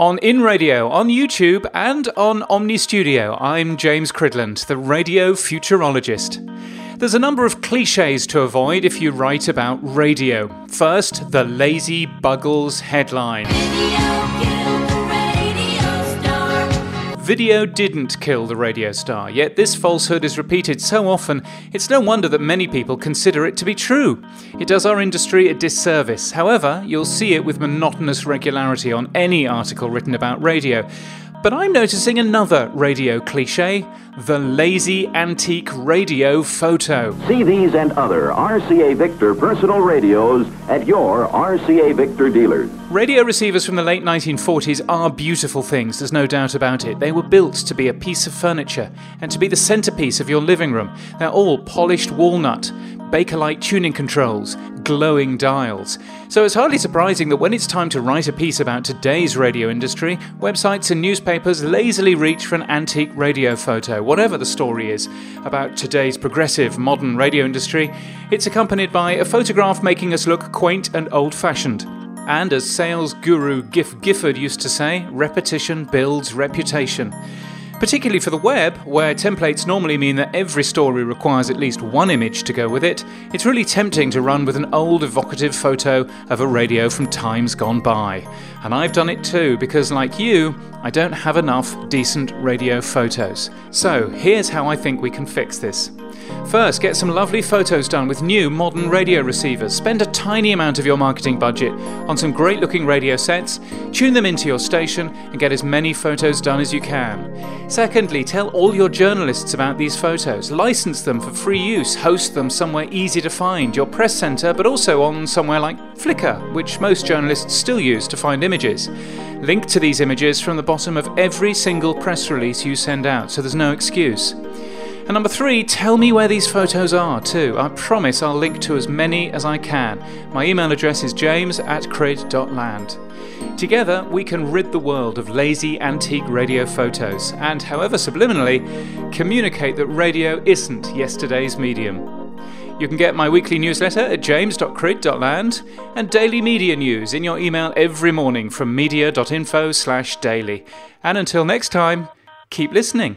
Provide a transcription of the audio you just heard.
On In Radio, on YouTube, and on Omny Studio, I'm James Cridland, the radio futurologist. There's a number of cliches to avoid if you write about radio. First, the lazy Buggles headline. Video didn't kill the radio star, yet this falsehood is repeated so often, it's no wonder that many people consider it to be true. It does our industry a disservice. However, you'll see it with monotonous regularity on any article written about radio. But I'm noticing another radio cliche the lazy antique radio photo. See these and other RCA Victor personal radios at your RCA Victor dealers. Radio receivers from the late 1940s are beautiful things, there's no doubt about it. They were built to be a piece of furniture and to be the centerpiece of your living room. They're all polished walnut, Bakelite tuning controls, glowing dials. So it's hardly surprising that when it's time to write a piece about today's radio industry, websites and newspapers lazily reach for an antique radio photo. Whatever the story is about today's progressive modern radio industry, it's accompanied by a photograph making us look quaint and old fashioned. And as sales guru Giff Gifford used to say, repetition builds reputation. Particularly for the web, where templates normally mean that every story requires at least one image to go with it, it's really tempting to run with an old evocative photo of a radio from times gone by. And I've done it too, because like you, I don't have enough decent radio photos. So here's how I think we can fix this. First, get some lovely photos done with new modern radio receivers. Spend a tiny amount of your marketing budget on some great looking radio sets, tune them into your station, and get as many photos done as you can. Secondly, tell all your journalists about these photos. License them for free use, host them somewhere easy to find, your press centre, but also on somewhere like Flickr, which most journalists still use to find images. Link to these images from the bottom of every single press release you send out, so there's no excuse. And number three, tell me where these photos are too. I promise I'll link to as many as I can. My email address is james at crid.land. Together, we can rid the world of lazy antique radio photos and, however subliminally, communicate that radio isn't yesterday's medium. You can get my weekly newsletter at james.crid.land and daily media news in your email every morning from media.info slash daily. And until next time, keep listening.